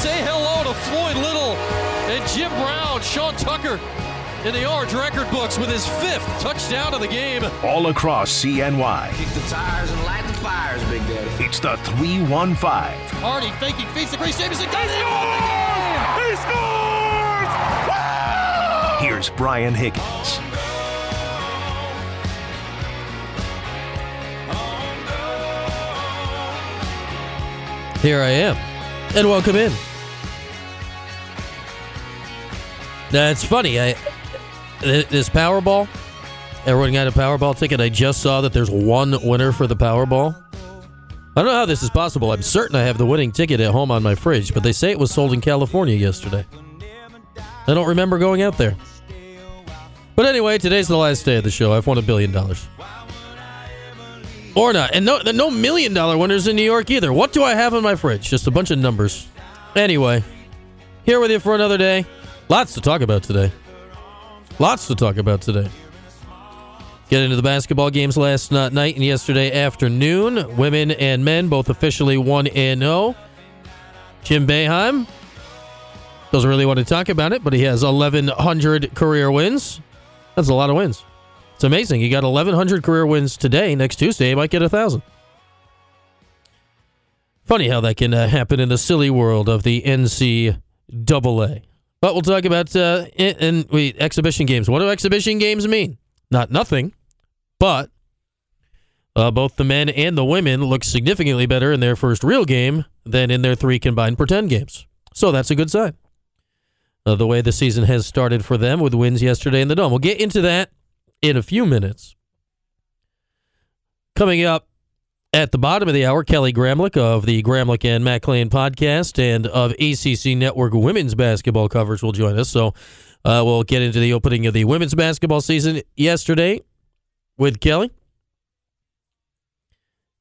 say hello to Floyd Little and Jim Brown, Sean Tucker in the Orange record books with his fifth touchdown of the game. All across CNY. Kick the tires and light the fires, Big Daddy. It's the 315. Hardy faking, feeds the Grace Jameson. He He scores! Here's Brian Higgins. Here I am. And welcome in. It's funny. I This Powerball, everyone got a Powerball ticket. I just saw that there's one winner for the Powerball. I don't know how this is possible. I'm certain I have the winning ticket at home on my fridge, but they say it was sold in California yesterday. I don't remember going out there. But anyway, today's the last day of the show. I've won a billion dollars. Or not. And no, no million dollar winners in New York either. What do I have in my fridge? Just a bunch of numbers. Anyway, here with you for another day. Lots to talk about today. Lots to talk about today. Get into the basketball games last night and yesterday afternoon. Women and men both officially 1 and 0. Jim Boeheim doesn't really want to talk about it, but he has 1,100 career wins. That's a lot of wins. It's amazing. He got 1,100 career wins today. Next Tuesday, he might get a 1,000. Funny how that can uh, happen in the silly world of the NCAA. But we'll talk about uh, in, in, wait, exhibition games. What do exhibition games mean? Not nothing, but uh, both the men and the women look significantly better in their first real game than in their three combined pretend games. So that's a good sign. Uh, the way the season has started for them with wins yesterday in the Dome. We'll get into that in a few minutes. Coming up at the bottom of the hour, Kelly Gramlich of the Gramlich and McLean podcast and of ACC Network women's basketball coverage will join us. So uh, we'll get into the opening of the women's basketball season yesterday with Kelly.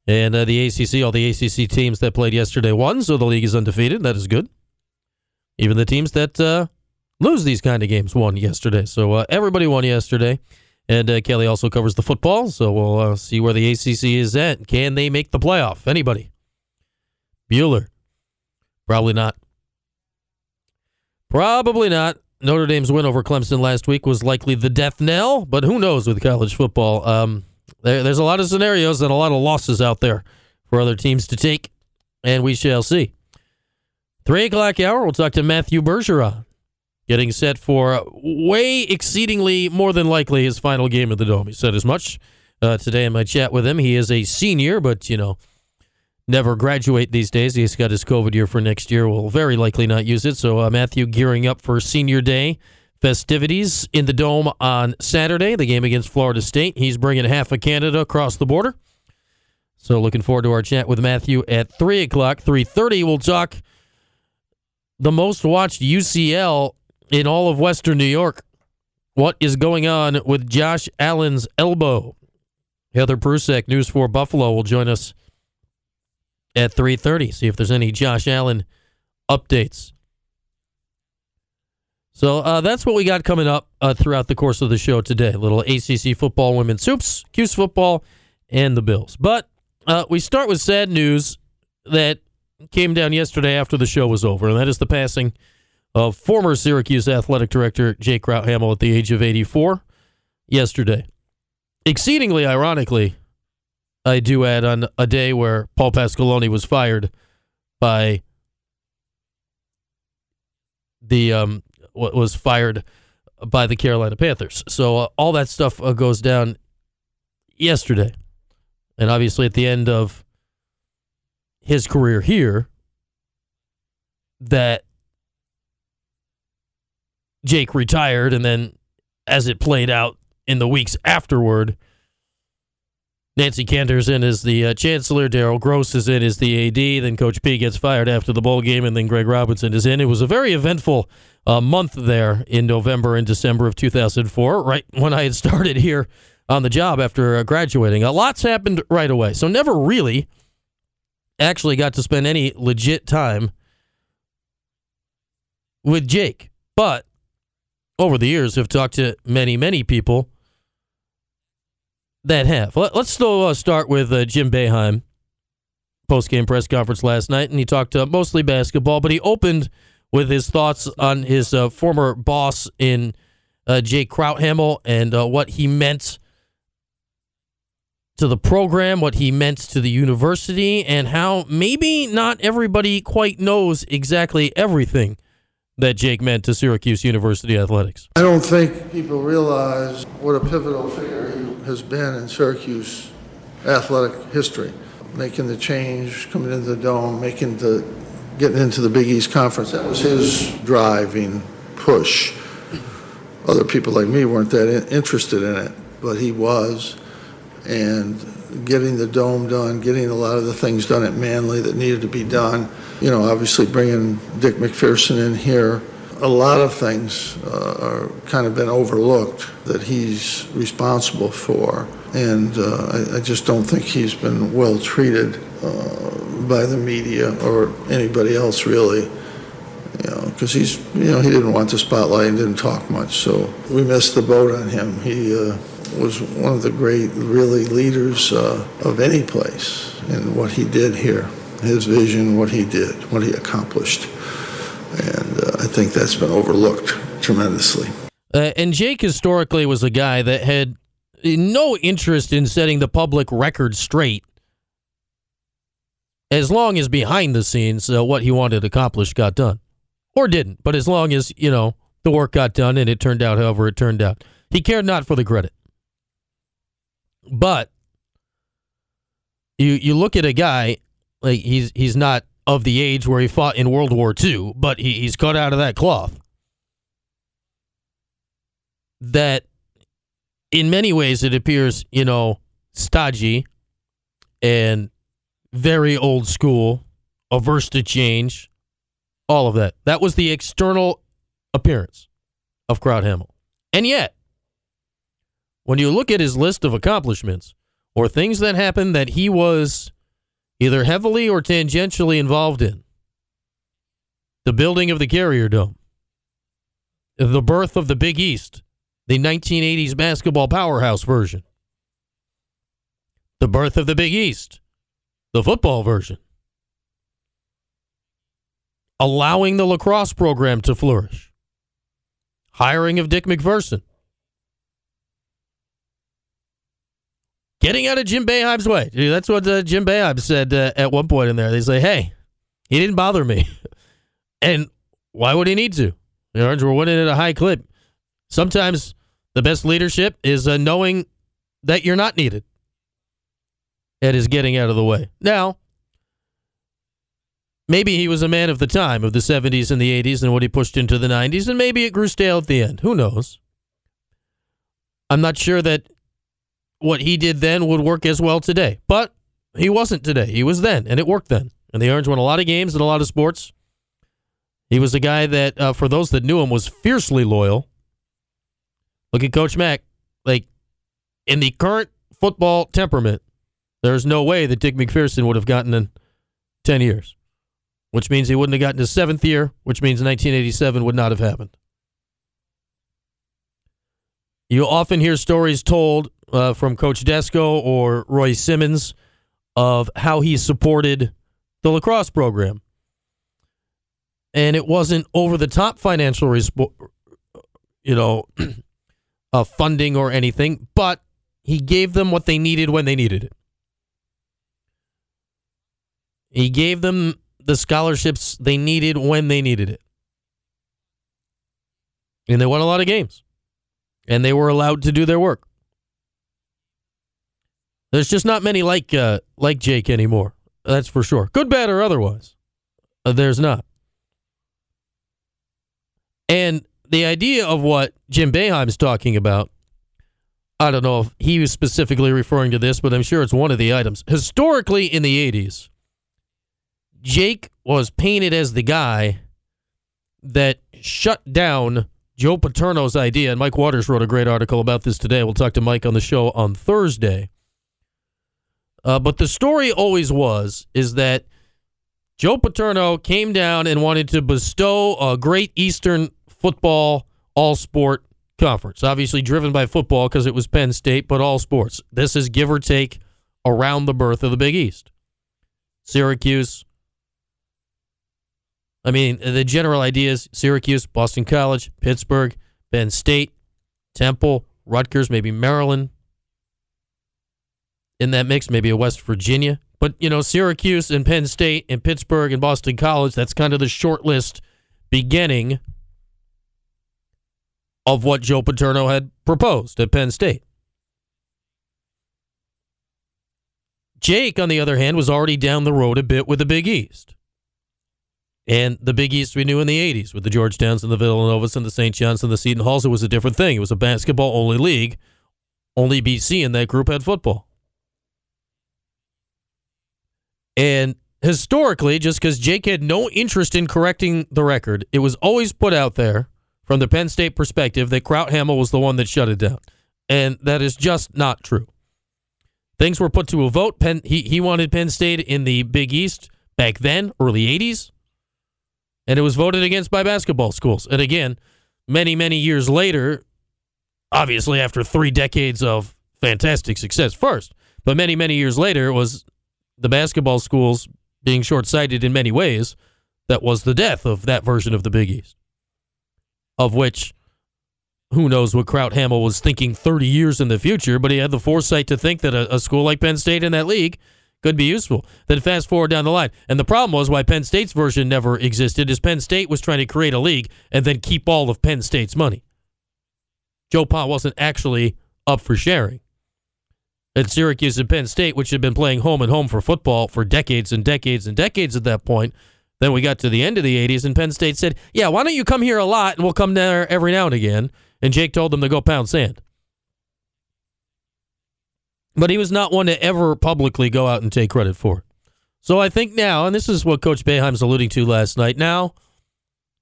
And uh, the ACC, all the ACC teams that played yesterday won, so the league is undefeated. That is good. Even the teams that uh, lose these kind of games won yesterday. So uh, everybody won yesterday. And uh, Kelly also covers the football, so we'll uh, see where the ACC is at. Can they make the playoff? Anybody? Bueller? Probably not. Probably not. Notre Dame's win over Clemson last week was likely the death knell, but who knows with college football? Um, there, there's a lot of scenarios and a lot of losses out there for other teams to take, and we shall see. Three o'clock hour, we'll talk to Matthew Bergeron getting set for way exceedingly more than likely his final game of the Dome. He said as much uh, today in my chat with him. He is a senior, but, you know, never graduate these days. He's got his COVID year for next year. Will very likely not use it. So uh, Matthew gearing up for senior day festivities in the Dome on Saturday, the game against Florida State. He's bringing half of Canada across the border. So looking forward to our chat with Matthew at 3 o'clock. 3.30, we'll talk the most watched UCL in all of Western New York. What is going on with Josh Allen's elbow? Heather Prusak, News for Buffalo, will join us at 3.30. See if there's any Josh Allen updates. So uh, that's what we got coming up uh, throughout the course of the show today. Little ACC football, women's hoops, Cuse football, and the Bills. But uh, we start with sad news that came down yesterday after the show was over, and that is the passing of former Syracuse athletic director Jake Crouthamel at the age of 84 yesterday. Exceedingly ironically, I do add on a day where Paul Pasqualoni was fired by the um was fired by the Carolina Panthers. So uh, all that stuff uh, goes down yesterday. And obviously at the end of his career here that Jake retired, and then as it played out in the weeks afterward, Nancy Cantor's in as the uh, chancellor, Daryl Gross is in as the AD, then Coach P gets fired after the bowl game, and then Greg Robinson is in. It was a very eventful uh, month there in November and December of 2004, right when I had started here on the job after uh, graduating. A lot's happened right away, so never really actually got to spend any legit time with Jake, but over the years have talked to many, many people that have. Let, us still uh, start with uh, Jim Boeheim post game press conference last night, and he talked uh, mostly basketball, but he opened with his thoughts on his uh, former boss in uh, Jake Crouthamel and uh, what he meant to the program, what he meant to the university, and how maybe not everybody quite knows exactly everything that Jake meant to Syracuse University athletics. I don't think people realize what a pivotal figure he has been in Syracuse athletic history. Making the change, coming into the dome, making the, getting into the Big East Conference. That was his driving push. Other people like me weren't that interested in it, but he was. And getting the dome done, getting a lot of the things done at Manley that needed to be done. You know, obviously bringing Dick MacPherson in here. A lot of things uh, are kind of been overlooked that he's responsible for. And uh, I, I just don't think he's been well treated uh, by the media or anybody else really. You know, because he's, you know, he didn't want the spotlight and didn't talk much. So we missed the boat on him. He uh, was one of the great, really leaders uh, of any place and what he did here, his vision, what he did, what he accomplished. And uh, I think that's been overlooked tremendously. Uh, and Jake historically was a guy that had no interest in setting the public record straight as long as behind the scenes uh, what he wanted accomplished got done or didn't but as long as you know the work got done and it turned out however it turned out he cared not for the credit but you you look at a guy like he's he's not of the age where he fought in World War II, but he, he's cut out of that cloth. That in many ways it appears, you know, stodgy and very old school, averse to change, all of that. That was the external appearance of Crouthamel. And yet, when you look at his list of accomplishments or things that happened that he was either heavily or tangentially involved in, the building of the Carrier Dome, the birth of the Big East, the 1980s basketball powerhouse version, the birth of the Big East, the football version, allowing the lacrosse program to flourish, hiring of Dick MacPherson, getting out of Jim Boeheim's way. Dude, that's what uh, Jim Boeheim said uh, at one point in there. They say, "Hey, he didn't bother me," and why would he need to? The Orange were winning at a high clip. Sometimes the best leadership is uh, knowing that you're not needed. It is getting out of the way. Now, maybe he was a man of the time of the 70s and the 80s and what he pushed into the 90s, and maybe it grew stale at the end. Who knows? I'm not sure that what he did then would work as well today, but he wasn't today. He was then, and it worked then. And the Orange won a lot of games in a lot of sports. He was a guy that, uh, for those that knew him, was fiercely loyal. Look at Coach Mack. Like, in the current football temperament, there's no way that Dick MacPherson would have gotten in 10 years, which means he wouldn't have gotten his seventh year, which means 1987 would not have happened. You often hear stories told uh, from Coach Desko or Roy Simmons of how he supported the lacrosse program. And it wasn't over the top financial, resp- you know, uh, funding or anything, but he gave them what they needed when they needed it. He gave them the scholarships they needed when they needed it. And they won a lot of games. And they were allowed to do their work. There's just not many like uh, like Jake anymore. That's for sure. Good, bad, or otherwise. Uh, there's not. And the idea of what Jim Boeheim's talking about, I don't know if he was specifically referring to this, but I'm sure it's one of the items. Historically, in the 80s, Jake was painted as the guy that shut down Joe Paterno's idea. And Mike Waters wrote a great article about this today. We'll talk to Mike on the show on Thursday. Uh, but the story always was is that Joe Paterno came down and wanted to bestow a great Eastern football all sport conference. Obviously driven by football because it was Penn State, but all sports. This is give or take around the birth of the Big East. Syracuse. I mean, the general idea is Syracuse, Boston College, Pittsburgh, Penn State, Temple, Rutgers, maybe Maryland. In that mix, maybe a West Virginia. But, you know, Syracuse and Penn State and Pittsburgh and Boston College, that's kind of the short list beginning of what Joe Paterno had proposed at Penn State. Jake, on the other hand, was already down the road a bit with the Big East. And the Big East we knew in the 80s with the Georgetowns and the Villanovas and the St. John's and the Seton Halls, it was a different thing. It was a basketball only league. Only BC in that group had football. And historically, just because Jake had no interest in correcting the record, it was always put out there from the Penn State perspective that Crouthamel was the one that shut it down. And that is just not true. Things were put to a vote. Penn, he, he wanted Penn State in the Big East back then, early 80s. And it was voted against by basketball schools. And again, many, many years later, obviously after three decades of fantastic success first, but many, many years later, it was the basketball schools being short sighted in many ways that was the death of that version of the Big East. Of which, who knows what Crouthamel was thinking 30 years in the future, but he had the foresight to think that a, a school like Penn State in that league could be useful. Then fast forward down the line. And the problem was why Penn State's version never existed is Penn State was trying to create a league and then keep all of Penn State's money. Joe Pa wasn't actually up for sharing at Syracuse and Penn State, which had been playing home and home for football for decades and decades and decades at that point. Then we got to the end of the 80s, and Penn State said, Yeah, why don't you come here a lot and we'll come there every now and again? And Jake told them to go pound sand. But he was not one to ever publicly go out and take credit for it. So I think now, and this is what Coach Boeheim's alluding to last night, now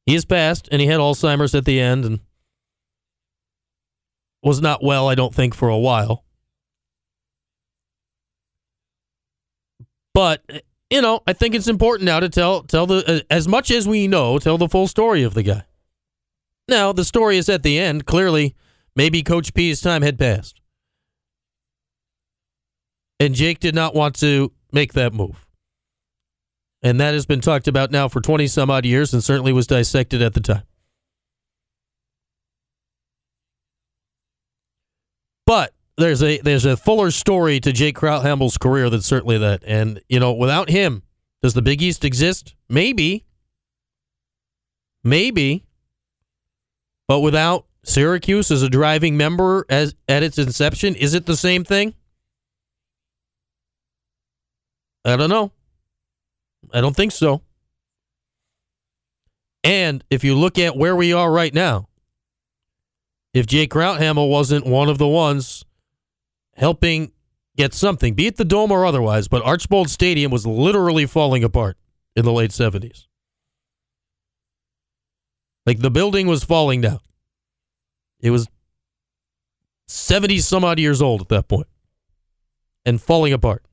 he is passed and he had Alzheimer's at the end and was not well, I don't think, for a while. But you know, I think it's important now to tell tell the uh, as much as we know, tell the full story of the guy. Now, the story is at the end. Clearly, maybe Coach P's time had passed. And Jake did not want to make that move. And that has been talked about now for 20 some odd years and certainly was dissected at the time. But there's a there's a fuller story to Jake Crouthamel's career than certainly that. And you know, without him, does the Big East exist? Maybe. Maybe. But without Syracuse as a driving member as at its inception, is it the same thing? I don't know. I don't think so. And if you look at where we are right now, if Jake Crouthamel wasn't one of the ones helping get something, be it the dome or otherwise, but Archbold Stadium was literally falling apart in the late 70s. Like the building was falling down. It was 70 some odd years old at that point and falling apart.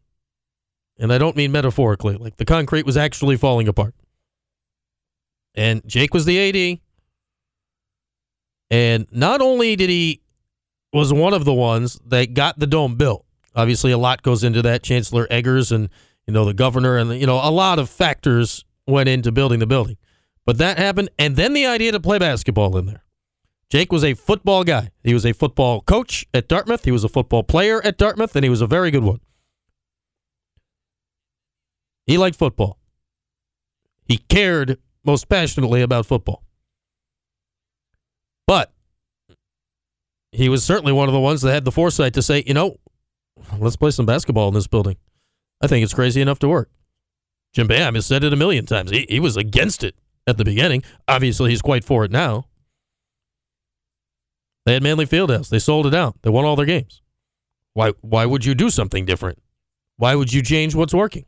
And I don't mean metaphorically, like the concrete was actually falling apart. And Jake was the AD. And not only did he was one of the ones that got the dome built. Obviously, a lot goes into that. Chancellor Eggers and you know the governor and you know a lot of factors went into building the building. But that happened, and then the idea to play basketball in there. Jake was a football guy. He was a football coach at Dartmouth. He was a football player at Dartmouth, and he was a very good one. He liked football. He cared most passionately about football. But he was certainly one of the ones that had the foresight to say, you know, let's play some basketball in this building. I think it's crazy enough to work. Jim Boeheim has said it a million times. He, he was against it at the beginning. Obviously, he's quite for it now. They had Manley Fieldhouse. They sold it out. They won all their games. Why? Why would you do something different? Why would you change what's working?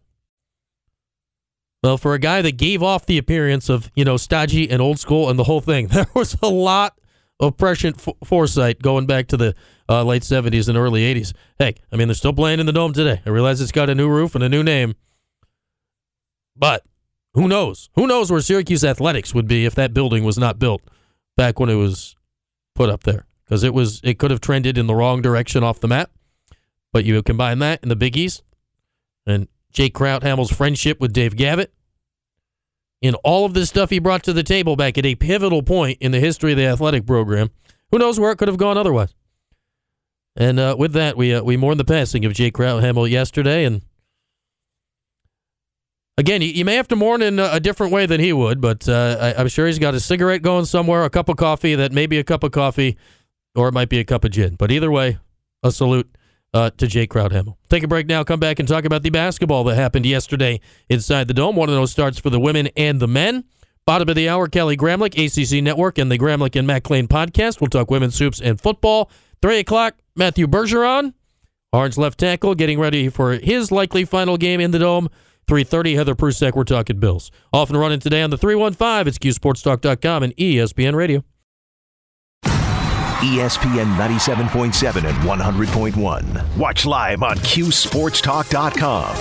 Well, for a guy that gave off the appearance of you know stodgy and old school and the whole thing, there was a lot of prescient f- foresight going back to the uh, late 70s and early 80s. Hey, I mean, they're still playing in the Dome today. I realize it's got a new roof and a new name, but who knows? Who knows where Syracuse Athletics would be if that building was not built back when it was put up there? Because it was, it could have trended in the wrong direction off the map. But you combine that in the Big East, and Jake Crouthamel's friendship with Dave Gavitt, in all of this stuff he brought to the table back at a pivotal point in the history of the athletic program. Who knows where it could have gone otherwise? And uh, with that, we uh, we mourn the passing of Jake Crouthamel yesterday, and again, you, you may have to mourn in a, different way than he would, but uh, I, I'm sure he's got a cigarette going somewhere, a cup of coffee that may be a cup of coffee, or it might be a cup of gin. But either way, a salute uh, to Jake Crouthamel. Take a break now. Come back and talk about the basketball that happened yesterday inside the dome. One of those starts for the women and the men. Bottom of the hour, Kelly Gramlich, ACC Network, and the Gramlich and Matt podcast. We'll talk women's soups and football. Three o'clock, Matthew Bergeron, Orange left tackle, getting ready for his likely final game in the dome. 3.30, Heather Prusak, we're talking Bills. Off and running today on the 315, it's CuseSportsTalk.com and ESPN Radio. ESPN 97.7 and 100.1. Watch live on CuseSportsTalk.com.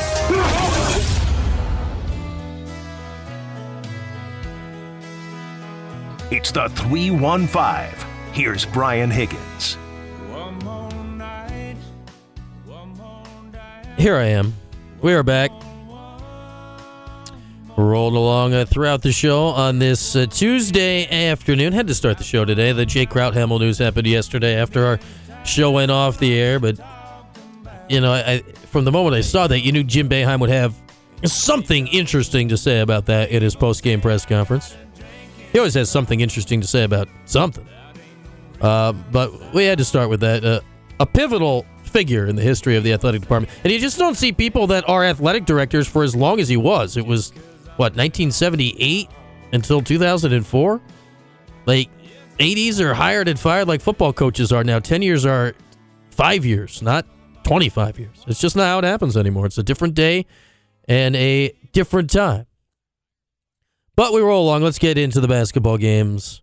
It's the 315. Here's Brian Higgins. Here I am. We are back. Rolled along uh, throughout the show on this uh, Tuesday afternoon. Had to start the show today. The Jake Crouthamel news happened yesterday after our show went off the air. But, you know, I, from the moment I saw that, you knew Jim Boeheim would have something interesting to say about that in his post game press conference. He always has something interesting to say about something. Uh, but we had to start with that. Uh, a pivotal figure in the history of the athletic department. And you just don't see people that are athletic directors for as long as he was. It was, what, 1978 until 2004? Like, 80s are hired and fired like football coaches are now. 10 years are five years, not 25 years. It's just not how it happens anymore. It's a different day and a different time. But we roll along. Let's get into the basketball games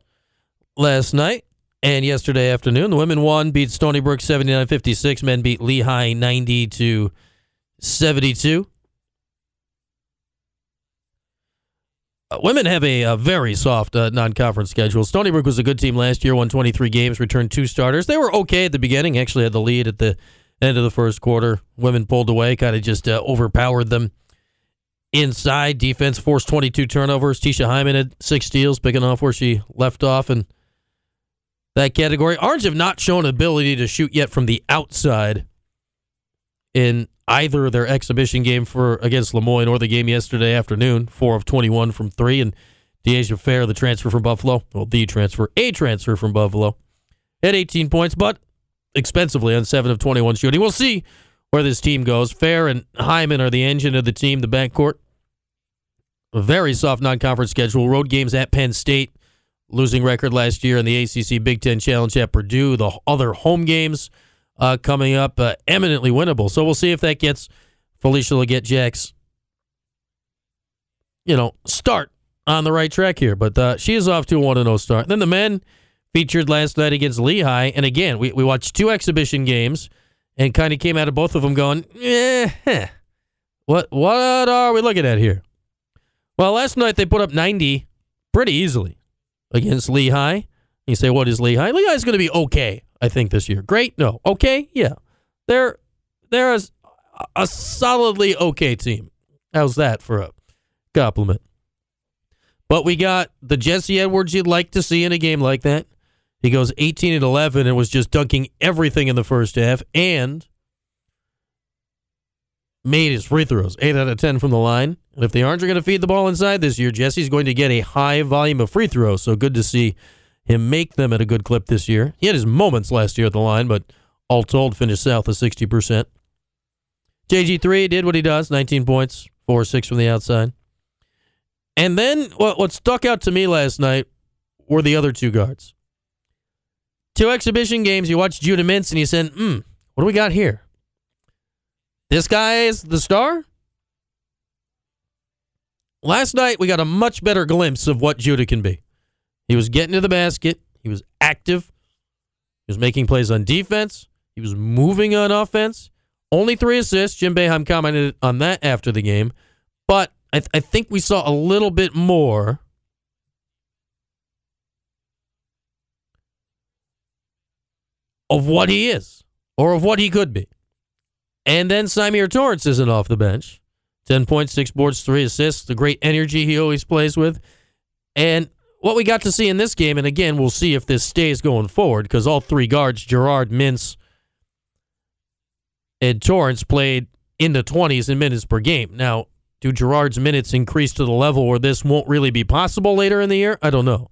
last night and yesterday afternoon. The women won, beat Stony Brook 79 56. Men beat Lehigh 90 to 72. Women have a, a very soft uh, non conference schedule. Stony Brook was a good team last year, won 23 games, returned two starters. They were okay at the beginning, actually had the lead at the end of the first quarter. Women pulled away, kind of just uh, overpowered them inside. Defense forced 22 turnovers. Teisha Hyman had six steals, picking off where she left off in that category. Orange have not shown ability to shoot yet from the outside in either their exhibition game for against Le Moyne or the game yesterday afternoon. Four of 21 from three. And Dyaisha Fair, the transfer from Buffalo, well, the transfer, a transfer from Buffalo, had 18 points, but expensively on 7 of 21 shooting. We'll see where this team goes. Fair and Hyman are the engine of the team, the backcourt. A very soft non conference schedule. Road games at Penn State, losing record last year in the ACC Big Ten Challenge at Purdue. The other home games uh, coming up, uh, eminently winnable. So we'll see if that gets Felisha Legette Jack's, you know, start on the right track here. But uh, she is off to a 1 0 start. And then the men featured last night against Lehigh. And again, we, we watched two exhibition games and kind of came out of both of them going, eh, what, what are we looking at here? Well, last night they put up 90 pretty easily against Lehigh. You say, what is Lehigh? Lehigh's going to be okay, I think, this year. Great? No. Okay? Yeah. They're, they're a, a solidly okay team. How's that for a compliment? But we got the Jesse Edwards you'd like to see in a game like that. He goes 18 and 11 and was just dunking everything in the first half and made his free throws. 8 out of 10 from the line. And if the Orange are going to feed the ball inside this year, Jesse's going to get a high volume of free throws. So good to see him make them at a good clip this year. He had his moments last year at the line, but all told, finished south of 60%. JG3 did what he does 19 points, 4 6 from the outside. And then what, what stuck out to me last night were the other two guards. Two exhibition games, you watch Judah Mintz and you said, hmm, what do we got here? This guy is the star? Last night, we got a much better glimpse of what Judah can be. He was getting to the basket, he was active, he was making plays on defense, he was moving on offense. Only three assists. Jim Boeheim commented on that after the game. But I, th- I think we saw a little bit more of what he is or of what he could be. And then Symir Torrence isn't off the bench. 10 points, six boards, three assists, the great energy he always plays with. And what we got to see in this game, and again, we'll see if this stays going forward because all three guards, Girard, Mintz, and Torrence, played in the 20s in minutes per game. Now, do Girard's minutes increase to the level where this won't really be possible later in the year? I don't know.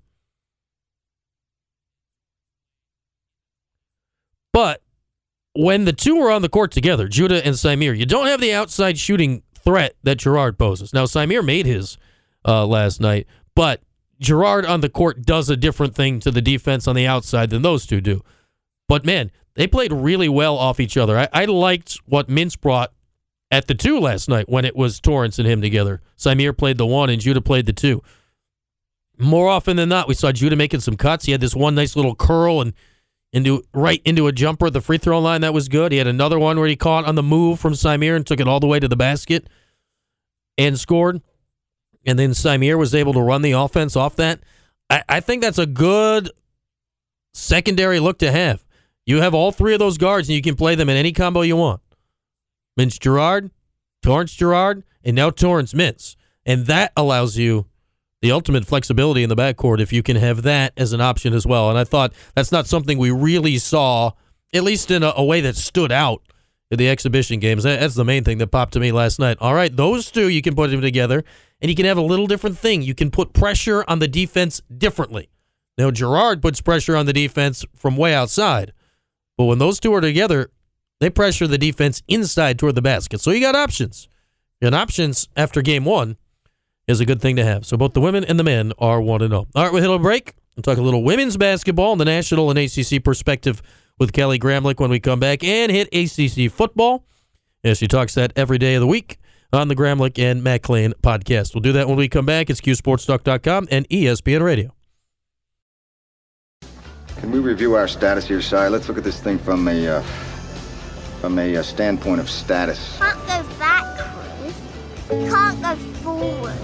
But when the two are on the court together, Judah and Symir, you don't have the outside shooting threat that Girard poses. Now, Symir made his uh, last night, but Girard on the court does a different thing to the defense on the outside than those two do. But man, they played really well off each other. I, I liked what Mintz brought at the two last night when it was Torrence and him together. Symir played the one and Judah played the two. More often than not, we saw Judah making some cuts. He had this one nice little curl and into right into a jumper at the free throw line that was good. He had another one where he caught on the move from Symir and took it all the way to the basket and scored. And then Symir was able to run the offense off that. I, I think that's a good secondary look to have. You have all three of those guards and you can play them in any combo you want. Mintz Girard, Torrence Girard, and now Torrence Mintz. And that allows you the ultimate flexibility in the backcourt if you can have that as an option as well. And I thought that's not something we really saw, at least in a, a way that stood out in the exhibition games. That's the main thing that popped to me last night. All right, those two, you can put them together, and you can have a little different thing. You can put pressure on the defense differently. Now, Girard puts pressure on the defense from way outside, but when those two are together, they pressure the defense inside toward the basket. So you got options. And options after game one is a good thing to have. So both the women and the men are 1 0. All right, we'll hit a break. We'll talk a little women's basketball and the national and ACC perspective with Kelly Gramlich when we come back and hit ACC football as she talks that every day of the week on the Gramlich and Matt Klein podcast. We'll do that when we come back. It's CuseSportsTalk.com and ESPN Radio. Can we review our status here, Si? Let's look at this thing from a uh, from a uh, standpoint of status. Can't go backwards. Can't go forward.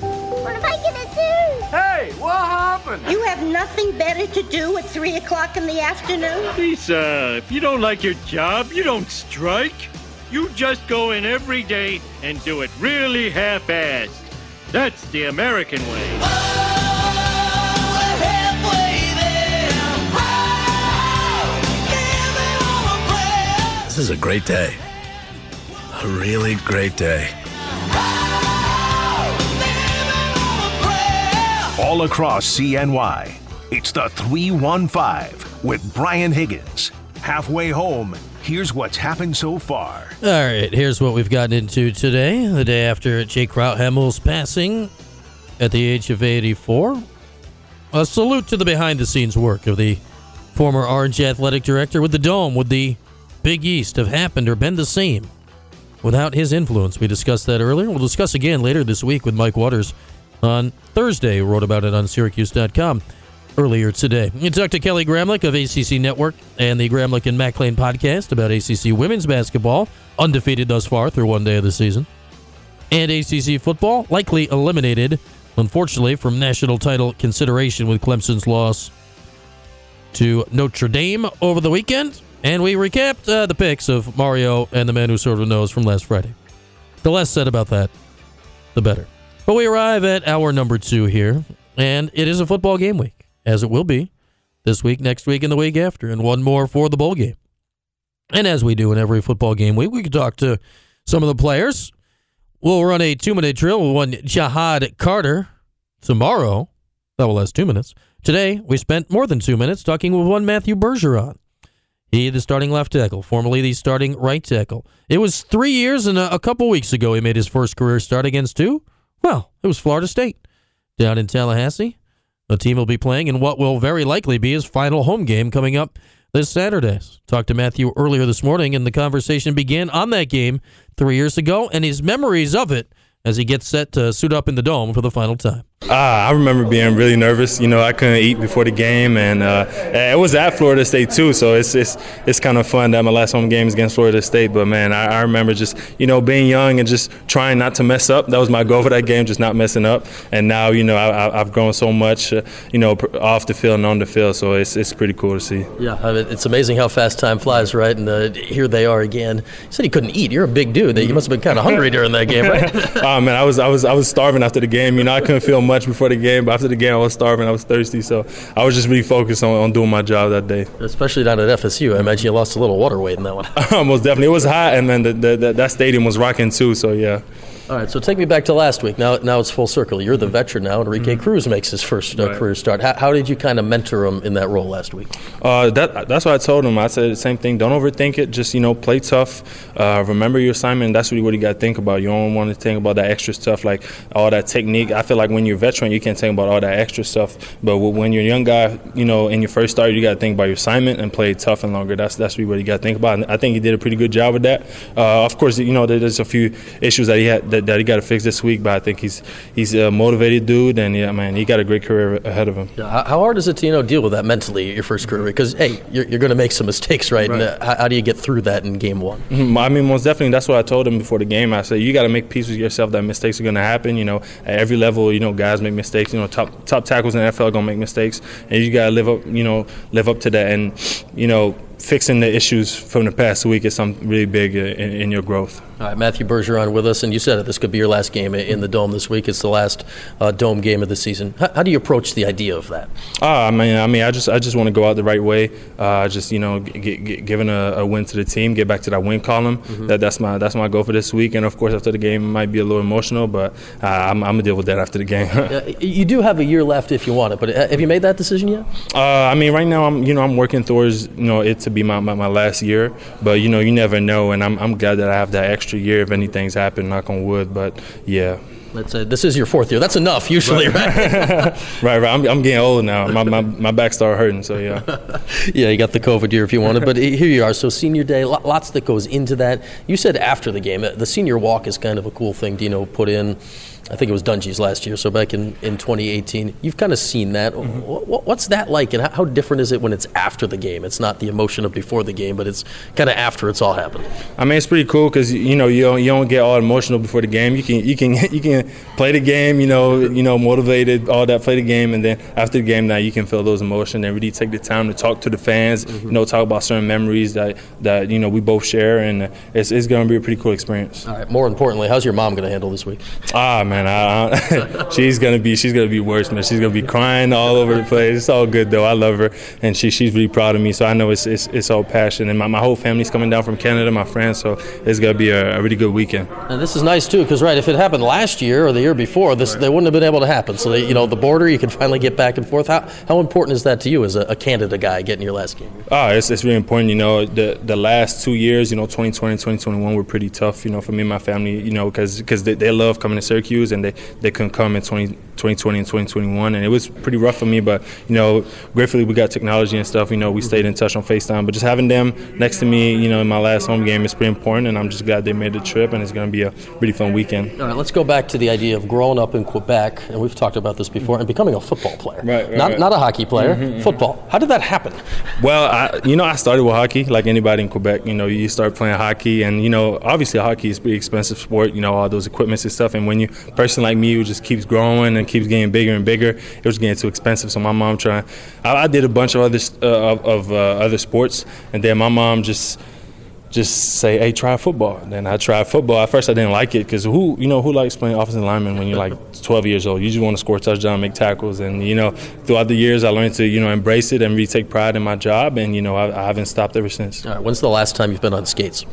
What am I gonna do? Hey, what happened? You have nothing better to do at 3 o'clock in the afternoon? Lisa, if you don't like your job, you don't strike. You just go in every day and do it really half-assed. That's the American way. This is a great day. A really great day. All across CNY, it's the 315 with Brian Higgins. Halfway home, here's what's happened so far. All right, here's what we've gotten into today, the day after Jake Crouthamel's passing at the age of 84. A salute to the behind the scenes work of the former Orange athletic director. Would the Dome, would the Big East have happened or been the same without his influence? We discussed that earlier. We'll discuss again later this week with Mike Waters on Thursday. Wrote about it on Syracuse.com earlier today. You talked to Kelly Gramlich of ACC Network and the Gramlich and Klein podcast about ACC women's basketball, undefeated thus far through one day of the season, and ACC football, likely eliminated, unfortunately, from national title consideration with Clemson's loss to Notre Dame over the weekend. And we recapped uh, the picks of Mario and the man who sort of knows from last Friday. The less said about that, the better. But we arrive at our number two here, and it is a football game week, as it will be this week, next week, and the week after, and one more for the bowl game. And as we do in every football game week, we can talk to some of the players. We'll run a two minute drill with one Jahad Carter tomorrow. That will last two minutes. Today, we spent more than two minutes talking with one Matthew Bergeron. He, the starting left tackle, formerly the starting right tackle. It was three years and a, a couple weeks ago he made his first career start against two. Well, it was Florida State down in Tallahassee. The team will be playing in what will very likely be his final home game coming up this Saturday. Talked to Matthew earlier this morning, and the conversation began on that game three years ago and his memories of it as he gets set to suit up in the dome for the final time. Uh, I remember being really nervous. You know, I couldn't eat before the game, and uh, it was at Florida State too. So it's it's it's kind of fun that my last home game is against Florida State. But man, I, I, remember just you know being young and just trying not to mess up. That was my goal for that game, just not messing up. And now you know I, have grown so much, uh, you know, off the field and on the field. So it's it's pretty cool to see. Yeah, I mean, it's amazing how fast time flies, right? And uh, here they are again. You said you couldn't eat. You're a big dude. You must have been kind of hungry during that game, right? oh man, I was I was I was starving after the game. You know, I couldn't feel much before the game, but after the game, I was starving. I was thirsty, so I was just really focused on, on doing my job that day. Especially down at FSU, I imagine you lost a little water weight in that one. Most definitely, it was hot, and then the, the, the, that stadium was rocking too. So yeah. All right, so take me back to last week. Now, now it's full circle. You're the veteran now. Enrique mm-hmm. Cruz makes his first uh, right. career start. How, how, did you kind of mentor him in that role last week? Uh, that, that's what I told him. I said the same thing. Don't overthink it. Just you know, play tough. Uh, remember your assignment. That's really what you got to think about. You don't want to think about that extra stuff, like all that technique. I feel like when you're a veteran, you can't think about all that extra stuff. But when you're a young guy, you know, in your first start, you got to think about your assignment and play tough and longer. That's that's really what you got to think about. And I think he did a pretty good job with that. Uh, of course, you know, there's a few issues that he had that, that he got to fix this week, but I think he's he's a motivated dude, and yeah, man, he got a great career ahead of him. Yeah, how hard is it to you know deal with that mentally your first career? Because hey, you're, you're going to make some mistakes, right? right. And uh, how, how, do you get through that in game one? Mm-hmm. I mean, most definitely. That's what I told him before the game. I said you got to make peace with yourself that mistakes are going to happen. You know, at every level, you know, guys make mistakes. You know, top top tackles in the NFL are going to make mistakes, and you got to live up. You know, live up to that, and you know fixing the issues from the past week is something really big in, in your growth. All right, Matthew Bergeron with us, and you said it. This could be your last game in the dome this week. It's the last uh, dome game of the season. How, how, do you approach the idea of that? Uh, I mean, I mean, I just, I just want to go out the right way. Uh, just you know, giving a, a, win to the team, get back to that win column. Mm-hmm. That, that's my, that's my goal for this week. And of course, after the game, it might be a little emotional, but uh, I'm, I'm, gonna deal with that after the game. you do have a year left if you want it, but uh, have you made that decision yet? Uh, I mean, right now, I'm, you know, I'm working towards, you know, it to be my, my, my last year. But you know, you never know, and I'm, I'm glad that I have that extra year if anything's happened. happen, knock on wood. But yeah. Let's say this is your fourth year. That's enough usually, right? right, right. I'm, I'm getting old now. My, my, my back started hurting, so yeah. yeah, you got the COVID year if you wanted, but here you are. So senior day, lots that goes into that. You said after the game, uh, the senior walk is kind of a cool thing. Do you know put in? I think it was Dungey's last year, so back in, in 2018. You've kind of seen that. Mm-hmm. What, what's that like, and how different is it when it's after the game? It's not the emotion of before the game, but it's kind of after it's all happened. I mean, it's pretty cool because you know you don't, you don't get all emotional before the game. You can you can you can play the game, you know, you know, motivated, all that, play the game, and then after the game, now you can feel those emotions and really take the time to talk to the fans. Mm-hmm. You know, talk about certain memories that that you know we both share, and it's it's going to be a pretty cool experience. All right. More importantly, how's your mom going to handle this week? Ah, man man. I, she's gonna be she's gonna be worse, man. She's gonna be crying all over the place. It's all good though. I love her, and she she's really proud of me. So I know it's it's, it's all passion, and my, my whole family's coming down from Canada, my friends. So it's gonna be a, a really good weekend. And this is nice too, because right, if it happened last year or the year before, this right. they wouldn't have been able to happen. So they, you know, the border, you can finally get back and forth. How how important is that to you as a, a Canada guy getting your last game? Oh, it's it's really important. You know, the the last two years, you know, 2020, 2021 were pretty tough. You know, for me and my family. You know, because because they, they love coming to Syracuse and they they couldn't come in 20, 2020 and 2021, and it was pretty rough for me. But you know, gratefully we got technology and stuff. You know, we stayed in touch on Facetime. But just having them next to me, you know, in my last home game is pretty important, and I'm just glad they made the trip, and it's going to be a really fun weekend. All right, let's go back to the idea of growing up in Quebec, and we've talked about this before, and becoming a football player. Right, right not right. not a hockey player, mm-hmm, mm-hmm. football. How did that happen? Well, I, you know, I started with hockey, like anybody in Quebec. You know, you start playing hockey, and you know, obviously hockey is a pretty expensive sport. You know, all those equipments and stuff, and when you person like me who just keeps growing and keeps getting bigger and bigger. It was getting too expensive, so my mom tried. I, I did a bunch of other uh, of, uh, other sports, and then my mom just just say, "Hey, try football." And then I tried football. At first, I didn't like it because who, you know, who likes playing offensive lineman when you're like 12 years old? You just want to score a touchdown, make tackles, and you know, throughout the years, I learned to you know embrace it and really take pride in my job, and you know, I, I haven't stopped ever since. All right, when's the last time you've been on skates?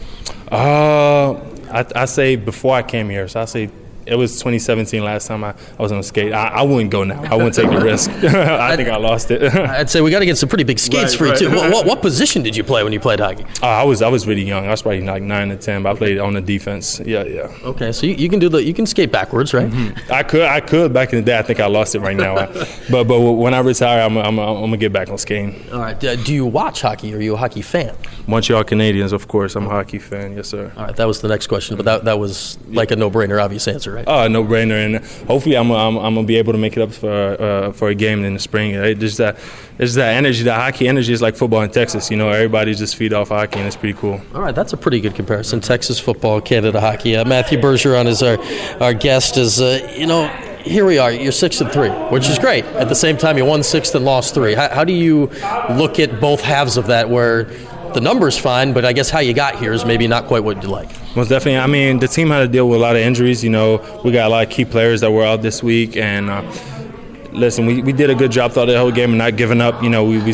Uh, I, I say before I came here, so I say it was 2017 last time I, I was on skate. I, I wouldn't go now. I wouldn't take the risk. I think I lost it. I'd say we got to get some pretty big skates right, for you too. What, what, what, position did you play when you played hockey? Uh, I was I was really young. I was probably like nine to ten. But I played on the defense. Yeah, yeah. Okay, so you, you can do the you can skate backwards, right? Mm-hmm. I could I could back in the day. I think I lost it right now. but but when I retire, I'm, I'm, I'm gonna get back on skating. All right. Do you watch hockey? Are you a hockey fan? Montreal Canadiens, of course. I'm a hockey fan. Yes, sir. All right. That was the next question, but that that was like a no brainer, obvious answer, right? Right? Oh, no brainer, and hopefully I'm, I'm, I'm gonna be able to make it up for uh, for a game in the spring. It just that there's that energy, that hockey energy is like football in Texas. You know, everybody just feed off hockey, and it's pretty cool. All right, that's a pretty good comparison. Texas football, Canada hockey. Uh, Matthew Bergeron is our our guest. Is uh, you know here we are. You're six and three, which is great. At the same time, you won six and lost three. How, how do you look at both halves of that, where the numbers fine, but I guess how you got here is maybe not quite what you like. Most definitely. I mean, the team had to deal with a lot of injuries. You know, we got a lot of key players that were out this week, and uh, listen, we, we did a good job throughout the whole game and not giving up. You know, we, we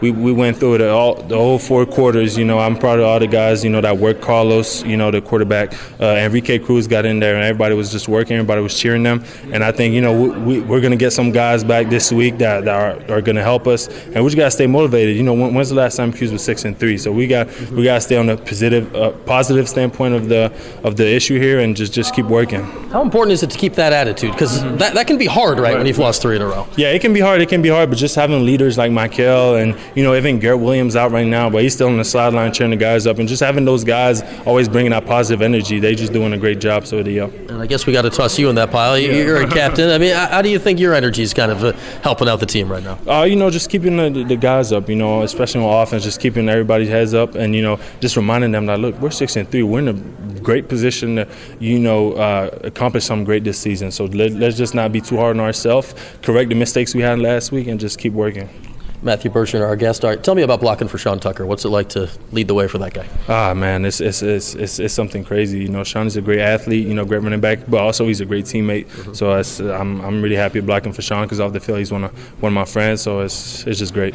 we, we went through it all the whole four quarters. You know, I'm proud of all the guys. You know that worked. Carlos, you know the quarterback, uh, Enrique Cruz got in there, and everybody was just working. Everybody was cheering them, and I think you know we, we are gonna get some guys back this week that, that are, are gonna help us, and we just gotta stay motivated. You know, when, when's the last time 'Cuse was six and three? So we got we gotta stay on the positive uh, positive standpoint of the of the issue here, and just just keep working. How important is it to keep that attitude? Because mm-hmm. that, that can be hard, right, right, when you've lost three in a row. Yeah, it can be hard. It can be hard, but just having leaders like Michael and you know even Garrett Williams out right now, but he's still on the sideline cheering the guys up, and just having those guys always bringing that positive energy. They just doing a great job. So. Uh, and I guess we got to toss you in that pile. You're a captain. I mean, how do you think your energy is kind of uh, helping out the team right now? Uh, you know, just keeping the, the, guys up. You know, especially on offense, just keeping everybody's heads up, and you know, just reminding them that look, we're six and three. We're in a great position to, you know, uh, accomplish something great this season. So let, let's just not be too hard on ourselves. Correct the mistakes we had last week, and just keep working. Matthew Bergeron, our guest. All right, tell me about blocking for Sean Tucker. What's it like to lead the way for that guy? Ah, man, it's it's it's it's, it's something crazy. You know, Sean is a great athlete. You know, great running back, but also he's a great teammate. Mm-hmm. So I'm I'm really happy blocking for Sean because off the field he's one of one of my friends. So it's it's just great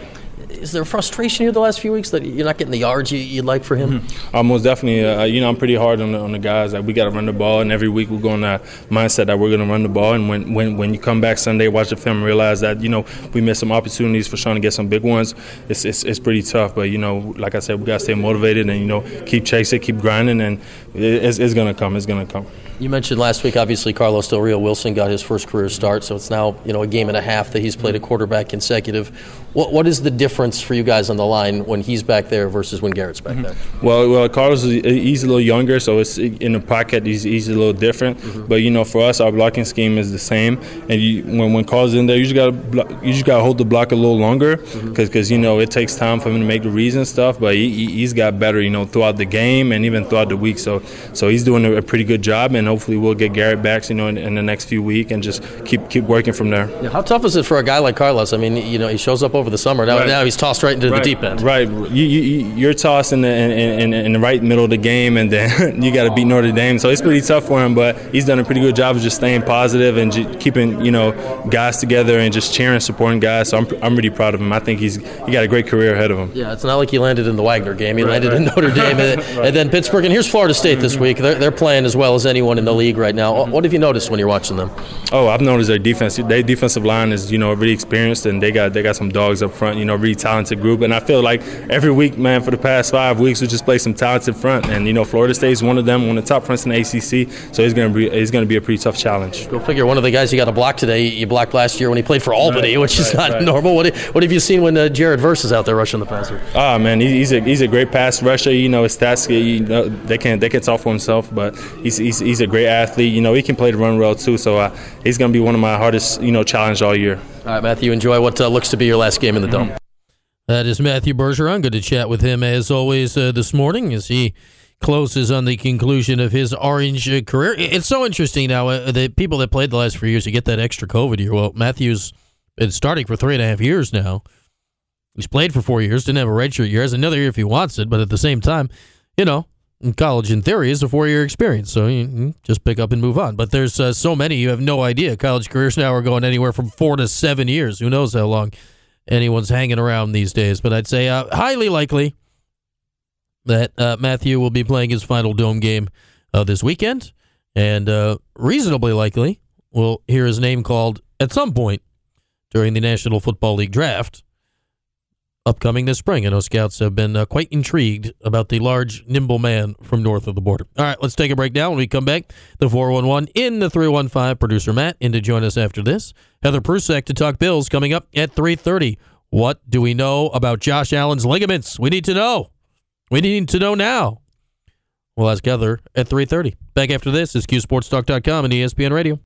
is there frustration here the last few weeks that you're not getting the yards you, would like for him? Mm-hmm. Uh, most definitely. Uh, you know, I'm pretty hard on the, on the guys. Like we got to run the ball, and every week we're going to mindset that we're going to run the ball. And when, when when you come back Sunday, watch the film, realize that you know we missed some opportunities for Sean to get some big ones. It's it's, it's pretty tough, but you know, like I said, we got to stay motivated and you know keep chasing, keep grinding, and it's, it's going to come. It's going to come. You mentioned last week, obviously, Carlos Del Rio Wilson got his first career start, so it's now you know a game and a half that he's played a quarterback consecutive. What what is the difference for you guys on the line when he's back there versus when Garrett's back mm-hmm. there? Well, well, Carlos is he's a little younger, so it's in the pocket. He's, he's a little different. Mm-hmm. But you know, for us, our blocking scheme is the same. And you, when when Carlos in there, you just got you just got to hold the block a little longer because mm-hmm. because you know it takes time for him to make the reads and stuff. But he, has got better, you know, throughout the game and even throughout the week. So so he's doing a, pretty good job, and hopefully we'll get Garrett back, you know, in, in, the next few weeks and just keep keep working from there. Yeah, how tough is it for a guy like Carlos? I mean, you know, he shows up over the summer. Now, right. now he's tossed right into right. the deep end. Right. You, you, are tossed in the, in, in, in, the right middle of the game, and then you got to beat Notre Dame. So it's pretty tough for him, but he's done a pretty good job of just staying positive and just keeping, you know, guys together and just cheering, supporting guys. So I'm, I'm really proud of him. I think he's he got a great career ahead of him. Yeah, it's not like he landed in the Wagner game. He right, landed in Notre Dame and, and, then Pittsburgh. And here's Florida State this week. They're, they're playing as well as anyone in the league right now. What have you noticed when you're watching them? Oh, I've noticed their defense. Their defensive line is, you know, really experienced, and they got they got some dogs up front. You know, really talented group. And I feel like every week, man, for the past five weeks, we just play some talented front. And you know, Florida State is one of them, one of the top fronts in the ACC. So it's gonna be it's gonna be a pretty tough challenge. Go figure. One of the guys you got to block today, you blocked last year when he played for Albany, right, which is not right. normal. What what have you seen when uh, Jared Verse is out there rushing the passer? Ah, man, he's a he's a great pass rusher. You know, his stats, you know, they can they can talk for himself, but he's, he's he's a great athlete. You know, he can play the run well too. So uh, he's going to be one of my hardest, you know, challenge all year. All right, Matthew, enjoy what uh, looks to be your last game in the dome. That is Matthew Bergeron. Good to chat with him as always uh, this morning as he closes on the conclusion of his orange career. It's so interesting now. Uh, the people that played the last few years, you get that extra COVID year. Well, Matthew's been starting for three and a half years now. He's played for four years, didn't have a redshirt year. Has another year if he wants it, but at the same time, you know, college in theory is a four-year experience so you just pick up and move on. But there's uh, so many you have no idea. College careers now are going anywhere from four to seven years. Who knows how long anyone's hanging around these days. But i'd say uh, highly likely that uh, matthew will be playing his final dome game uh, this weekend. And uh, reasonably likely we'll hear his name called at some point during the national football league draft upcoming this spring. I know scouts have been uh, quite intrigued about the large, nimble man from north of the border. All right, let's take a break now. When we come back, the 411 in the 315. Producer Matt in to join us after this. Heather Prusak to talk Bills coming up at 330. What do we know about Josh Allen's ligaments? We need to know. We need to know now. We'll ask Heather at 3.30. Back after this is CuseSportsTalk.com and ESPN Radio.